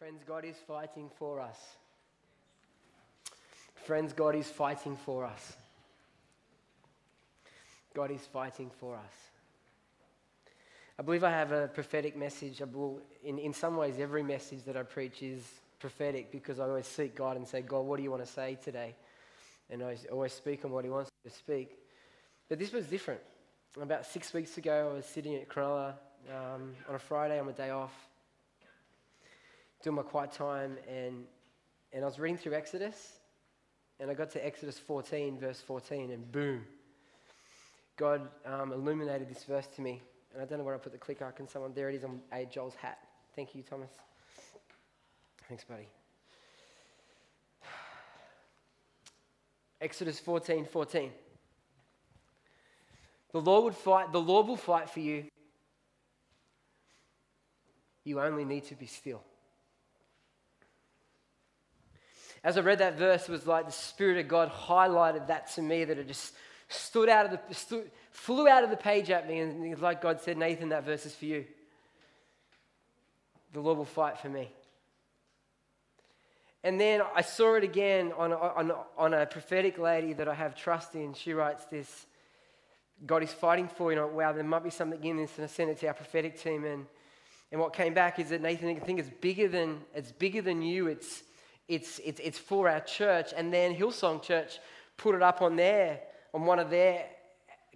Friends, God is fighting for us. Friends, God is fighting for us. God is fighting for us. I believe I have a prophetic message. Will, in, in some ways, every message that I preach is prophetic because I always seek God and say, God, what do you want to say today? And I always speak on what He wants to speak. But this was different. About six weeks ago, I was sitting at Cronulla um, on a Friday on my day off, doing my quiet time, and, and I was reading through Exodus, and I got to Exodus 14, verse 14, and boom, God um, illuminated this verse to me. And I don't know where I put the clicker. Can someone? There it is on A. Joel's hat. Thank you, Thomas. Thanks, buddy. Exodus 14, 14. The Lord would fight, the Lord will fight for you. You only need to be still. As I read that verse, it was like the Spirit of God highlighted that to me that it just stood out of the stood, flew out of the page at me, and like God said, Nathan, that verse is for you. The Lord will fight for me. And then I saw it again on, on, on a prophetic lady that I have trust in. She writes this God is fighting for you. And I, wow, there might be something in this. And I sent it to our prophetic team. And, and what came back is that Nathan, I think it's bigger than, it's bigger than you. It's, it's, it's, it's for our church. And then Hillsong Church put it up on there, on one of their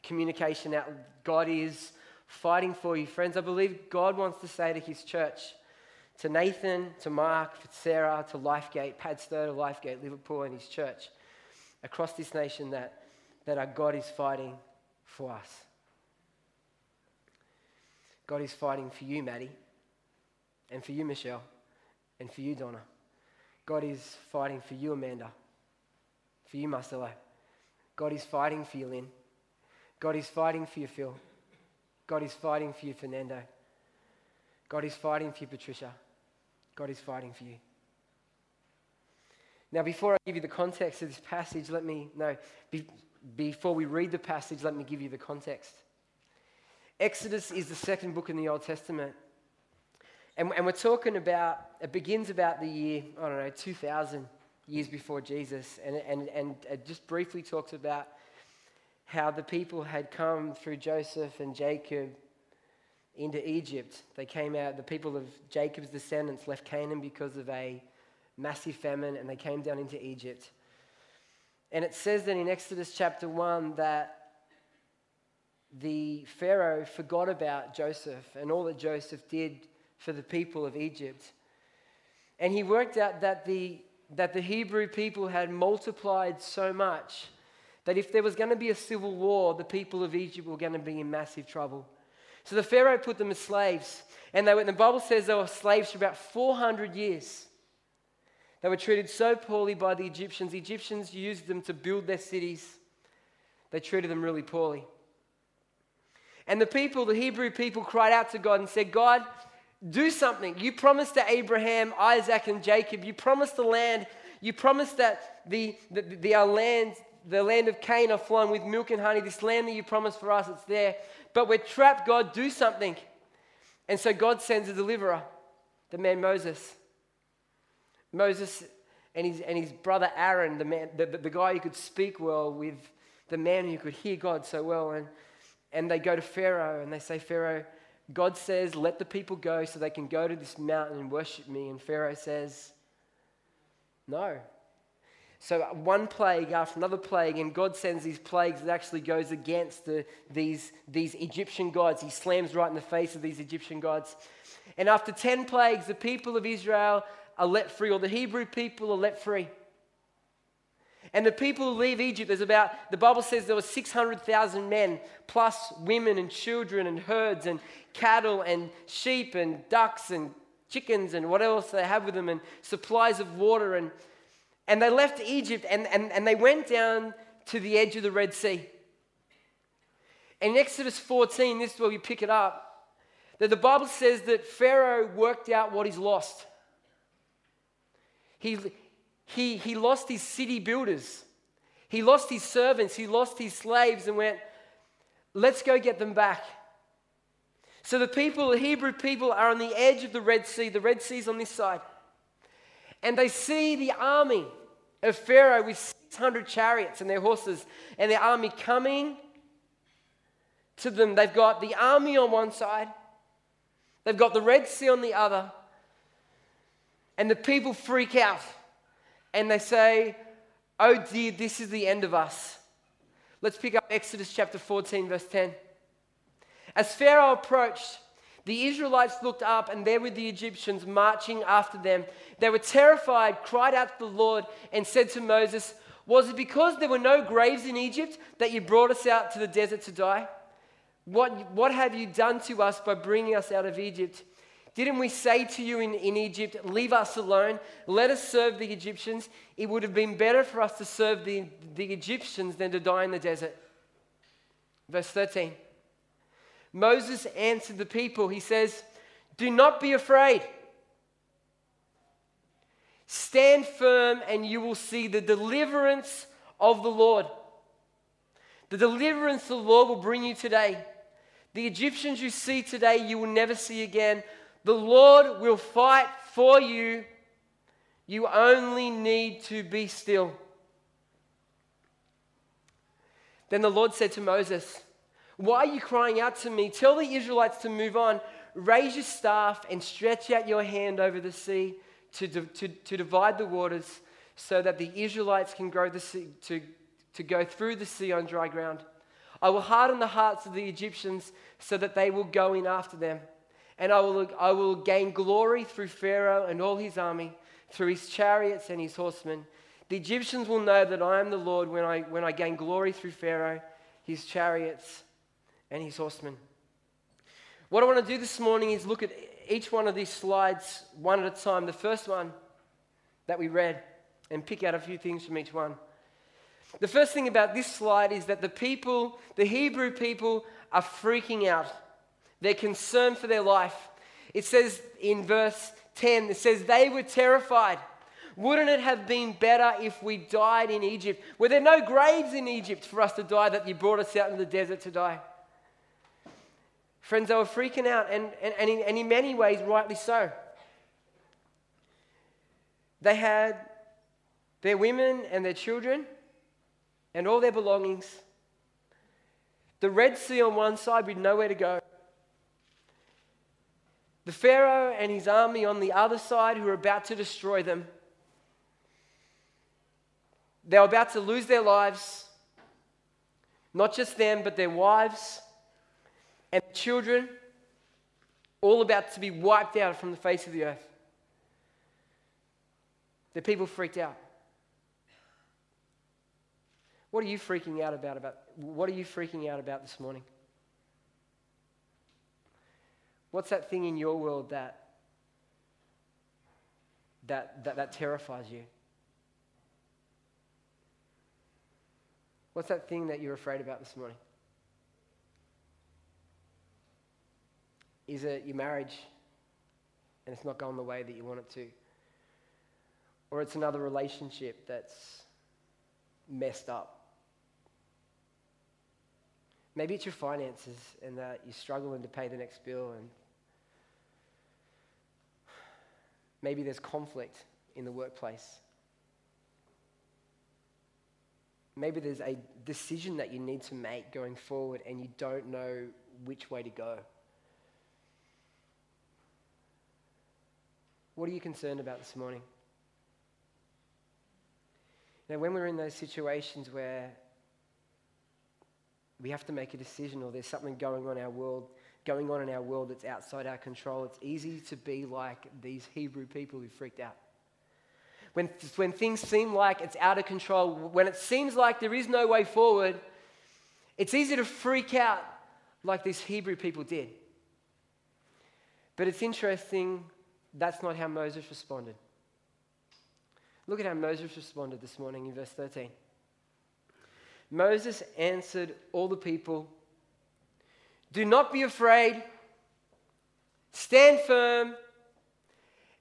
communication out. God is fighting for you. Friends, I believe God wants to say to his church, to Nathan, to Mark, to Sarah, to Lifegate, Padstow, to Lifegate, Liverpool, and his church across this nation that, that our God is fighting for us. God is fighting for you, Maddie, and for you, Michelle, and for you, Donna. God is fighting for you, Amanda, for you, Marcelo. God is fighting for you, Lynn. God is fighting for you, Phil. God is fighting for you, Fernando. God is fighting for you, Patricia. God is fighting for you. Now, before I give you the context of this passage, let me, no, be, before we read the passage, let me give you the context. Exodus is the second book in the Old Testament. And, and we're talking about, it begins about the year, I don't know, 2000 years before Jesus. And, and, and it just briefly talks about how the people had come through Joseph and Jacob into Egypt. They came out, the people of Jacob's descendants left Canaan because of a massive famine, and they came down into Egypt. And it says that in Exodus chapter 1 that the Pharaoh forgot about Joseph and all that Joseph did for the people of Egypt. And he worked out that the, that the Hebrew people had multiplied so much that if there was going to be a civil war, the people of Egypt were going to be in massive trouble. So the Pharaoh put them as slaves. And they were, the Bible says they were slaves for about 400 years. They were treated so poorly by the Egyptians. The Egyptians used them to build their cities. They treated them really poorly. And the people, the Hebrew people, cried out to God and said, God, do something. You promised to Abraham, Isaac, and Jacob, you promised the land. You promised that the, the, the, our land, the land of Canaan are flowing with milk and honey. This land that you promised for us, it's there but we're trapped. God, do something. And so God sends a deliverer, the man Moses. Moses and his, and his brother Aaron, the, man, the, the, the guy who could speak well with the man who could hear God so well. And, and they go to Pharaoh and they say, Pharaoh, God says, let the people go so they can go to this mountain and worship me. And Pharaoh says, no. So, uh, one plague after another plague, and God sends these plagues that actually goes against the, these, these Egyptian gods. He slams right in the face of these Egyptian gods. And after 10 plagues, the people of Israel are let free, or the Hebrew people are let free. And the people who leave Egypt, there's about, the Bible says there were 600,000 men, plus women and children and herds and cattle and sheep and ducks and chickens and what else they have with them, and supplies of water and and they left Egypt and, and, and they went down to the edge of the Red Sea. And in Exodus 14, this is where we pick it up, that the Bible says that Pharaoh worked out what he's lost. He, he, he lost his city builders, he lost his servants, he lost his slaves, and went, let's go get them back. So the people, the Hebrew people, are on the edge of the Red Sea. The Red Sea's on this side. and they see the army of Pharaoh with 600 chariots and their horses and their army coming to them. They've got the army on one side, they've got the Red Sea on the other, and the people freak out and they say, Oh dear, this is the end of us. Let's pick up Exodus chapter 14, verse 10. As Pharaoh approached, the Israelites looked up, and there were the Egyptians marching after them. They were terrified, cried out to the Lord, and said to Moses, Was it because there were no graves in Egypt that you brought us out to the desert to die? What, what have you done to us by bringing us out of Egypt? Didn't we say to you in, in Egypt, Leave us alone, let us serve the Egyptians? It would have been better for us to serve the, the Egyptians than to die in the desert. Verse 13. Moses answered the people. He says, Do not be afraid. Stand firm, and you will see the deliverance of the Lord. The deliverance the Lord will bring you today. The Egyptians you see today, you will never see again. The Lord will fight for you. You only need to be still. Then the Lord said to Moses, Why are you crying out to me? Tell the Israelites to move on. Raise your staff and stretch out your hand over the sea to, to, to divide the waters so that the Israelites can grow the sea, to, to go through the sea on dry ground. I will harden the hearts of the Egyptians so that they will go in after them. And I will, I will gain glory through Pharaoh and all his army, through his chariots and his horsemen. The Egyptians will know that I am the Lord when I, when I gain glory through Pharaoh, his chariots, and his horsemen. What I want to do this morning is look at each one of these slides one at a time. The first one that we read, and pick out a few things from each one. The first thing about this slide is that the people, the Hebrew people, are freaking out. They're concerned for their life. It says in verse 10, it says, they were terrified. Wouldn't it have been better if we died in Egypt? Were there no graves in Egypt for us to die that you brought us out in the desert to die? Friends, they were freaking out, and, and, and, in, and in many ways, rightly so. They had their women and their children and all their belongings. The Red Sea on one side with nowhere to go. The Pharaoh and his army on the other side who are about to destroy them. They were about to lose their lives. Not just them, but their wives and children, all about to be wiped out from the face of the earth. The people freaked out. What are you freaking out about, about? What are you freaking out about this morning? What's that thing in your world that, that, that, that terrifies you? What's that thing that you're afraid about this morning? Is it your marriage and it's not going the way that you want it to? Or it's another relationship that's messed up? Maybe it's your finances and that you're struggling to pay the next bill, and maybe there's conflict in the workplace. Maybe there's a decision that you need to make going forward and you don't know which way to go. What are you concerned about this morning? Now, when we're in those situations where we have to make a decision or there's something going on in our world going on in our world that's outside our control it's easy to be like these hebrew people who freaked out. When, when things seem like it's out of control when it seems like there is no way forward it's easy to freak out like these hebrew people did. But it's interesting that's not how moses responded. Look at how moses responded this morning in verse 13 Moses answered all the people Do not be afraid, stand firm,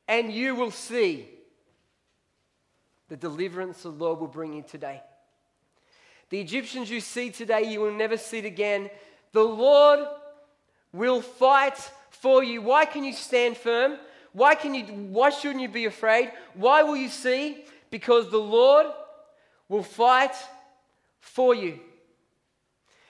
and you will see the deliverance the Lord will bring you today. The Egyptians you see today, you will never see it again. The Lord will fight for you. Why can you stand firm? Why, can you, why shouldn't you be afraid? Why will you see? Because the Lord will fight for you.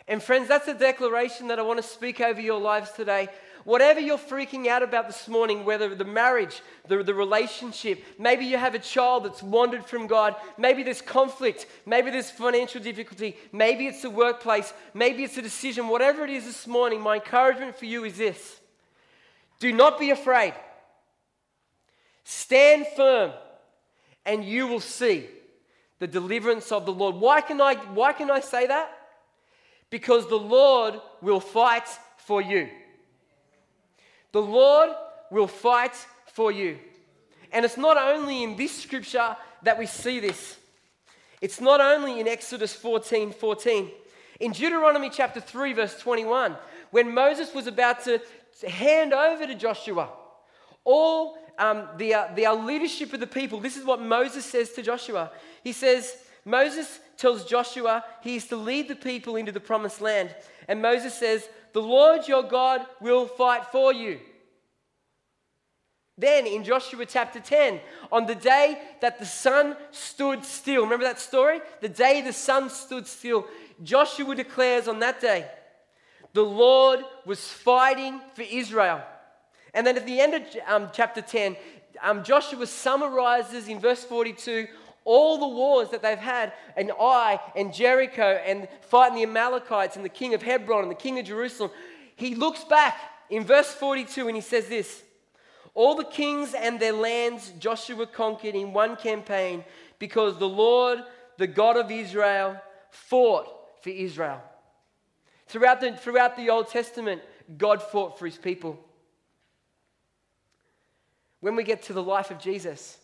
And friends, that's a declaration that I want to speak over your lives today. Whatever you're freaking out about this morning, whether the marriage, the, the relationship, maybe you have a child that's wandered from God, maybe there's conflict, maybe there's financial difficulty, maybe it's the workplace, maybe it's a decision, whatever it is this morning, my encouragement for you is this do not be afraid. Stand firm, and you will see the deliverance of the Lord. Why can I, why can I say that? Because the Lord will fight for you. The Lord will fight for you. And it's not only in this scripture that we see this, it's not only in Exodus 14 14. In Deuteronomy chapter 3, verse 21, when Moses was about to hand over to Joshua all um, the, uh, the uh, leadership of the people, this is what Moses says to Joshua. He says, Moses tells Joshua he is to lead the people into the promised land. And Moses says, The Lord your God will fight for you. Then in Joshua chapter 10, on the day that the sun stood still, remember that story? The day the sun stood still, Joshua declares on that day, the Lord was fighting for Israel. And then at the end of um, chapter 10, um, Joshua summarizes in verse 42 all the wars that they've had in Ai and Jericho and fighting the Amalekites and the king of Hebron and the king of Jerusalem. He looks back in verse 42 and he says this All the kings and their lands Joshua conquered in one campaign because the Lord, the God of Israel, fought for Israel. Throughout the, throughout the Old Testament, God fought for his people. When we get to the life of Jesus,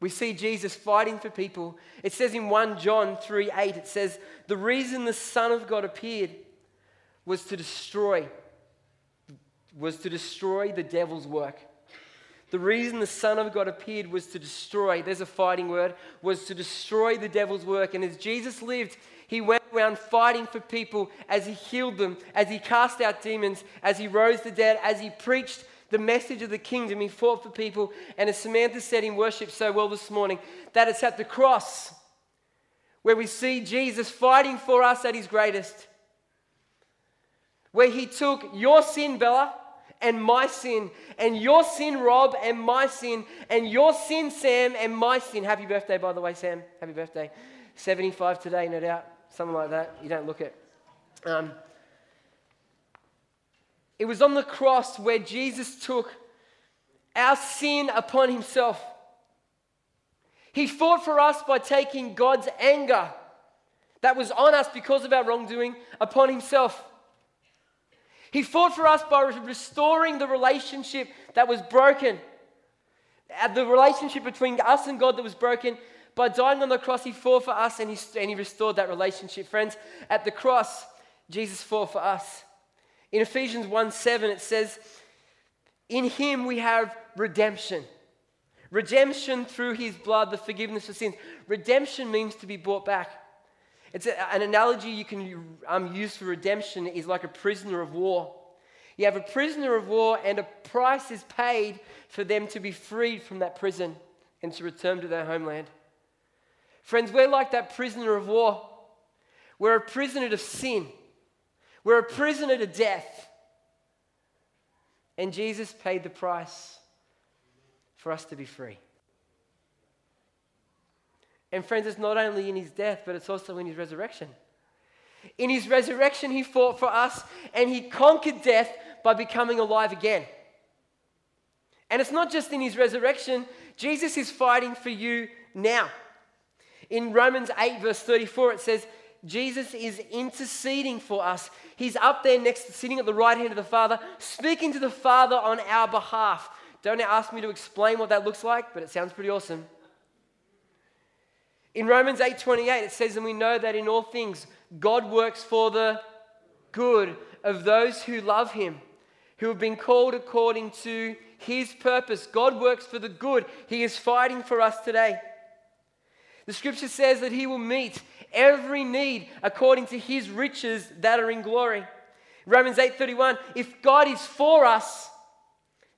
we see Jesus fighting for people. It says in 1 John 3 8, it says, The reason the Son of God appeared was to destroy, was to destroy the devil's work. The reason the Son of God appeared was to destroy, there's a fighting word, was to destroy the devil's work. And as Jesus lived, he went around fighting for people as he healed them, as he cast out demons, as he rose the dead, as he preached the message of the kingdom. He fought for people. And as Samantha said in worship so well this morning, that it's at the cross where we see Jesus fighting for us at his greatest. Where he took your sin, Bella, and my sin, and your sin, Rob, and my sin, and your sin, Sam, and my sin. Happy birthday, by the way, Sam. Happy birthday. 75 today, no doubt. Something like that. You don't look it. Um, it was on the cross where Jesus took our sin upon himself. He fought for us by taking God's anger that was on us because of our wrongdoing upon himself. He fought for us by restoring the relationship that was broken, uh, the relationship between us and God that was broken. By dying on the cross, He fought for us and He, and he restored that relationship. Friends, at the cross, Jesus fought for us. In Ephesians 1 7, it says, In him we have redemption. Redemption through his blood, the forgiveness of sins. Redemption means to be brought back. It's a, an analogy you can um, use for redemption is like a prisoner of war. You have a prisoner of war, and a price is paid for them to be freed from that prison and to return to their homeland. Friends, we're like that prisoner of war. We're a prisoner of sin. We're a prisoner to death. And Jesus paid the price for us to be free. And friends, it's not only in his death, but it's also in his resurrection. In his resurrection, he fought for us and he conquered death by becoming alive again. And it's not just in his resurrection, Jesus is fighting for you now. In Romans 8, verse 34, it says, Jesus is interceding for us. He's up there next, to sitting at the right hand of the Father, speaking to the Father on our behalf. Don't ask me to explain what that looks like, but it sounds pretty awesome. In Romans 8:28 it says and we know that in all things God works for the good of those who love him who have been called according to his purpose. God works for the good. He is fighting for us today. The scripture says that he will meet every need according to his riches that are in glory. Romans 8:31, if God is for us,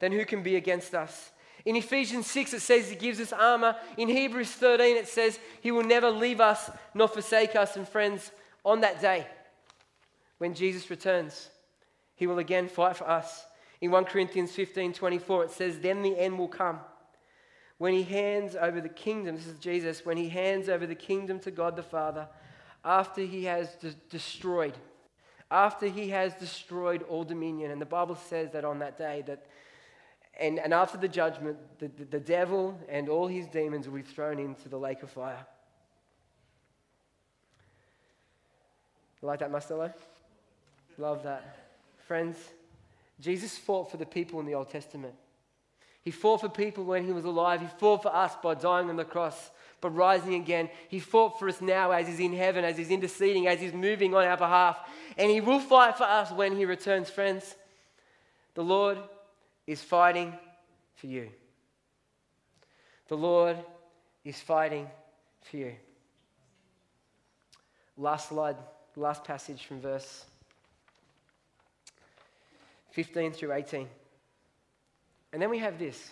then who can be against us? In Ephesians 6, it says he gives us armor. In Hebrews 13, it says he will never leave us nor forsake us. And friends, on that day, when Jesus returns, he will again fight for us. In 1 Corinthians 15 24, it says, Then the end will come. When he hands over the kingdom, this is Jesus, when he hands over the kingdom to God the Father, after he has de- destroyed, after he has destroyed all dominion. And the Bible says that on that day, that and, and after the judgment, the, the, the devil and all his demons will be thrown into the lake of fire. You like that, Mustelo? Love that. Friends, Jesus fought for the people in the Old Testament. He fought for people when he was alive. He fought for us by dying on the cross, but rising again. He fought for us now as he's in heaven, as he's interceding, as he's moving on our behalf. And he will fight for us when he returns, friends. The Lord is fighting for you. The Lord is fighting for you. Last slide, last passage from verse 15 through 18. And then we have this.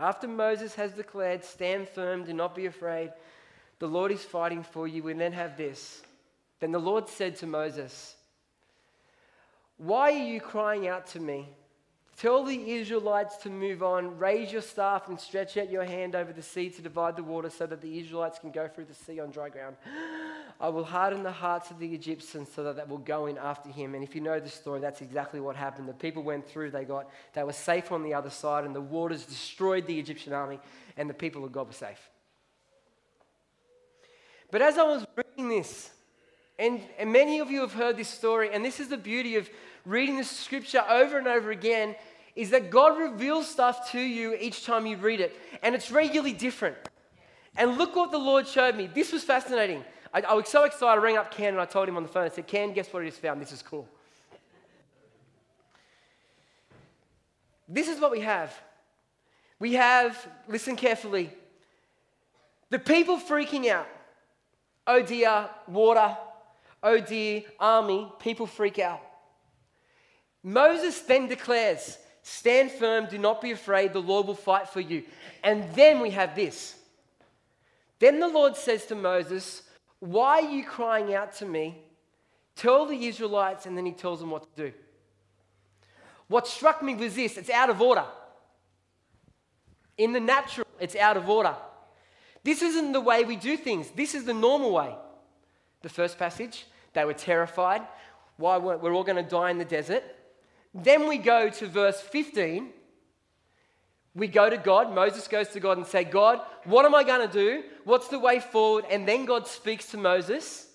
After Moses has declared, Stand firm, do not be afraid, the Lord is fighting for you, we then have this. Then the Lord said to Moses, Why are you crying out to me? Tell the Israelites to move on. Raise your staff and stretch out your hand over the sea to divide the water so that the Israelites can go through the sea on dry ground. I will harden the hearts of the Egyptians so that they will go in after him. And if you know the story, that's exactly what happened. The people went through, they got they were safe on the other side, and the waters destroyed the Egyptian army, and the people of God were safe. But as I was reading this, and, and many of you have heard this story, and this is the beauty of reading the scripture over and over again is that God reveals stuff to you each time you read it, and it's regularly different. And look what the Lord showed me. This was fascinating. I, I was so excited. I rang up Ken and I told him on the phone. I said, Ken, guess what I just found? This is cool. This is what we have. We have, listen carefully, the people freaking out. Oh dear, water. Oh dear, army. People freak out. Moses then declares, Stand firm, do not be afraid, the Lord will fight for you. And then we have this. Then the Lord says to Moses, Why are you crying out to me? Tell the Israelites, and then he tells them what to do. What struck me was this it's out of order. In the natural, it's out of order. This isn't the way we do things, this is the normal way. The first passage, they were terrified. Why we're all going to die in the desert. Then we go to verse 15. We go to God. Moses goes to God and say, God, what am I going to do? What's the way forward? And then God speaks to Moses.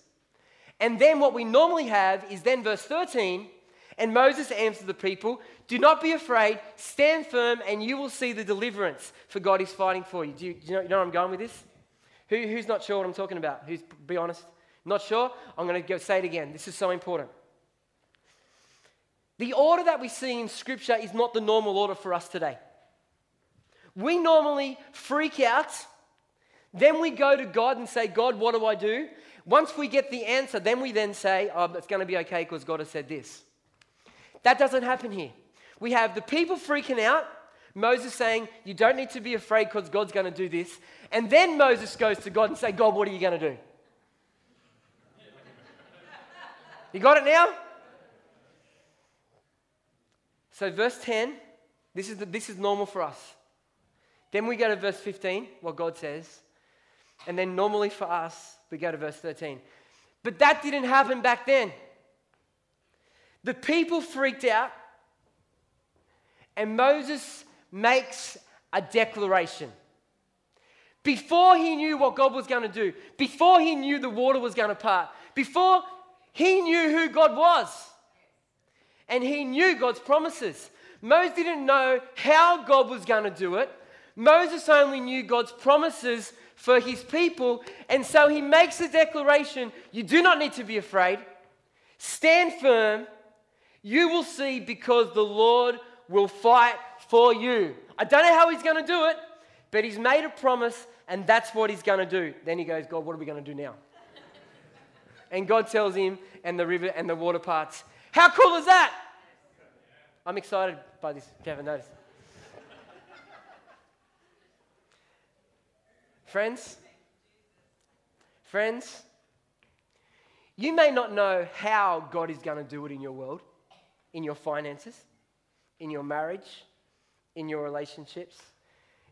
And then what we normally have is then verse 13. And Moses answers the people, Do not be afraid, stand firm, and you will see the deliverance, for God is fighting for you. Do you, do you, know, you know, where I'm going with this? Who, who's not sure what I'm talking about? Who's, be honest? Not sure? I'm going to go say it again. This is so important. The order that we see in Scripture is not the normal order for us today. We normally freak out, then we go to God and say, God, what do I do? Once we get the answer, then we then say, oh, it's going to be okay because God has said this. That doesn't happen here. We have the people freaking out, Moses saying, You don't need to be afraid because God's going to do this. And then Moses goes to God and say, God, what are you going to do? you got it now? So, verse 10, this is, the, this is normal for us. Then we go to verse 15, what God says. And then, normally for us, we go to verse 13. But that didn't happen back then. The people freaked out, and Moses makes a declaration. Before he knew what God was going to do, before he knew the water was going to part, before he knew who God was, and he knew God's promises. Moses didn't know how God was going to do it. Moses only knew God's promises for his people, and so he makes a declaration You do not need to be afraid. Stand firm. You will see because the Lord will fight for you. I don't know how he's going to do it, but he's made a promise, and that's what he's going to do. Then he goes, God, what are we going to do now? and God tells him, and the river and the water parts. How cool is that? I'm excited by this, if you haven't noticed. Friends, friends, you may not know how God is going to do it in your world, in your finances, in your marriage, in your relationships,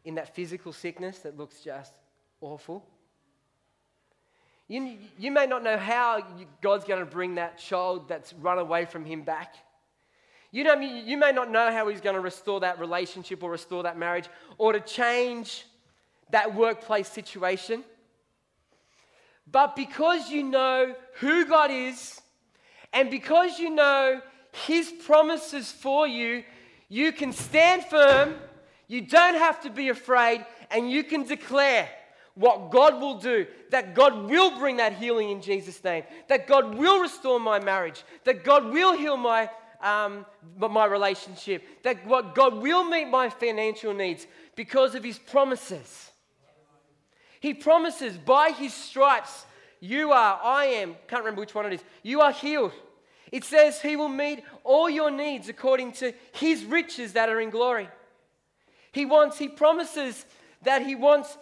in that physical sickness that looks just awful. You, you may not know how God's going to bring that child that's run away from Him back. You, know, you may not know how He's going to restore that relationship or restore that marriage or to change that workplace situation. But because you know who God is and because you know His promises for you, you can stand firm, you don't have to be afraid, and you can declare what God will do, that God will bring that healing in Jesus' name, that God will restore my marriage, that God will heal my, um, my relationship, that what God will meet my financial needs because of His promises. He promises by His stripes, you are, I am, can't remember which one it is, you are healed. It says He will meet all your needs according to His riches that are in glory. He wants, He promises that He wants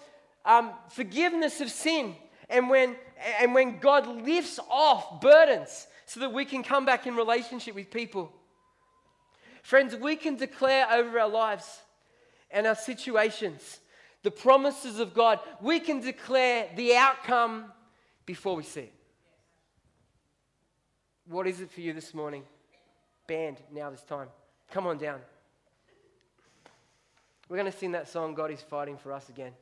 um, forgiveness of sin. And when, and when God lifts off burdens so that we can come back in relationship with people. Friends, we can declare over our lives and our situations the promises of God. We can declare the outcome before we see it. What is it for you this morning? Band, now this time. Come on down. We're going to sing that song, God is Fighting for Us again.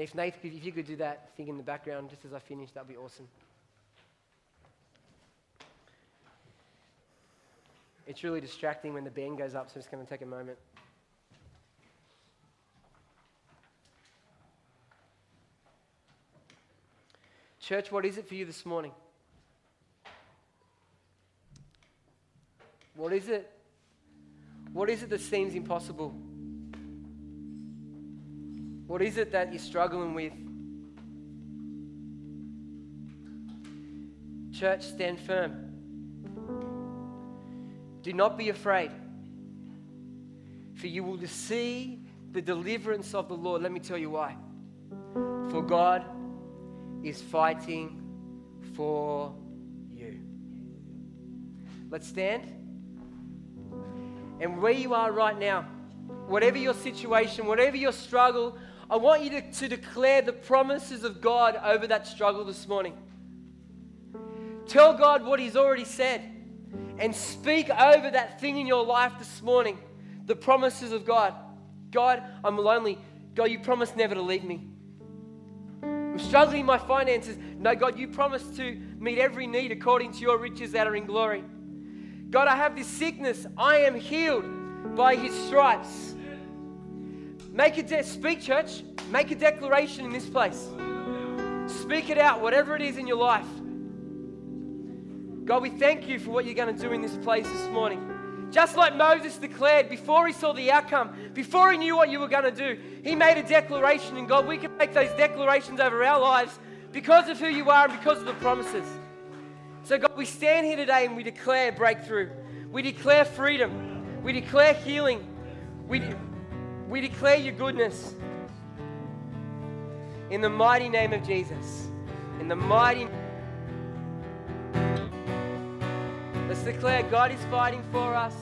And if Nate, if you could do that thing in the background just as I finish, that'd be awesome. It's really distracting when the band goes up, so I'm just going to take a moment. Church, what is it for you this morning? What is it? What is it that seems impossible? What is it that you're struggling with? Church, stand firm. Do not be afraid, for you will see the deliverance of the Lord. Let me tell you why. For God is fighting for you. Let's stand. And where you are right now, whatever your situation, whatever your struggle, I want you to, to declare the promises of God over that struggle this morning. Tell God what He's already said and speak over that thing in your life this morning the promises of God. God, I'm lonely. God, you promised never to leave me. I'm struggling in my finances. No, God, you promised to meet every need according to your riches that are in glory. God, I have this sickness. I am healed by his stripes. Make a de- speak, church. Make a declaration in this place. Speak it out, whatever it is in your life. God, we thank you for what you're going to do in this place this morning. Just like Moses declared before he saw the outcome, before he knew what you were going to do, he made a declaration. And God, we can make those declarations over our lives because of who you are and because of the promises. So, God, we stand here today and we declare breakthrough. We declare freedom. We declare healing. We, we declare your goodness. In the mighty name of Jesus. In the mighty Let's declare God is fighting for us.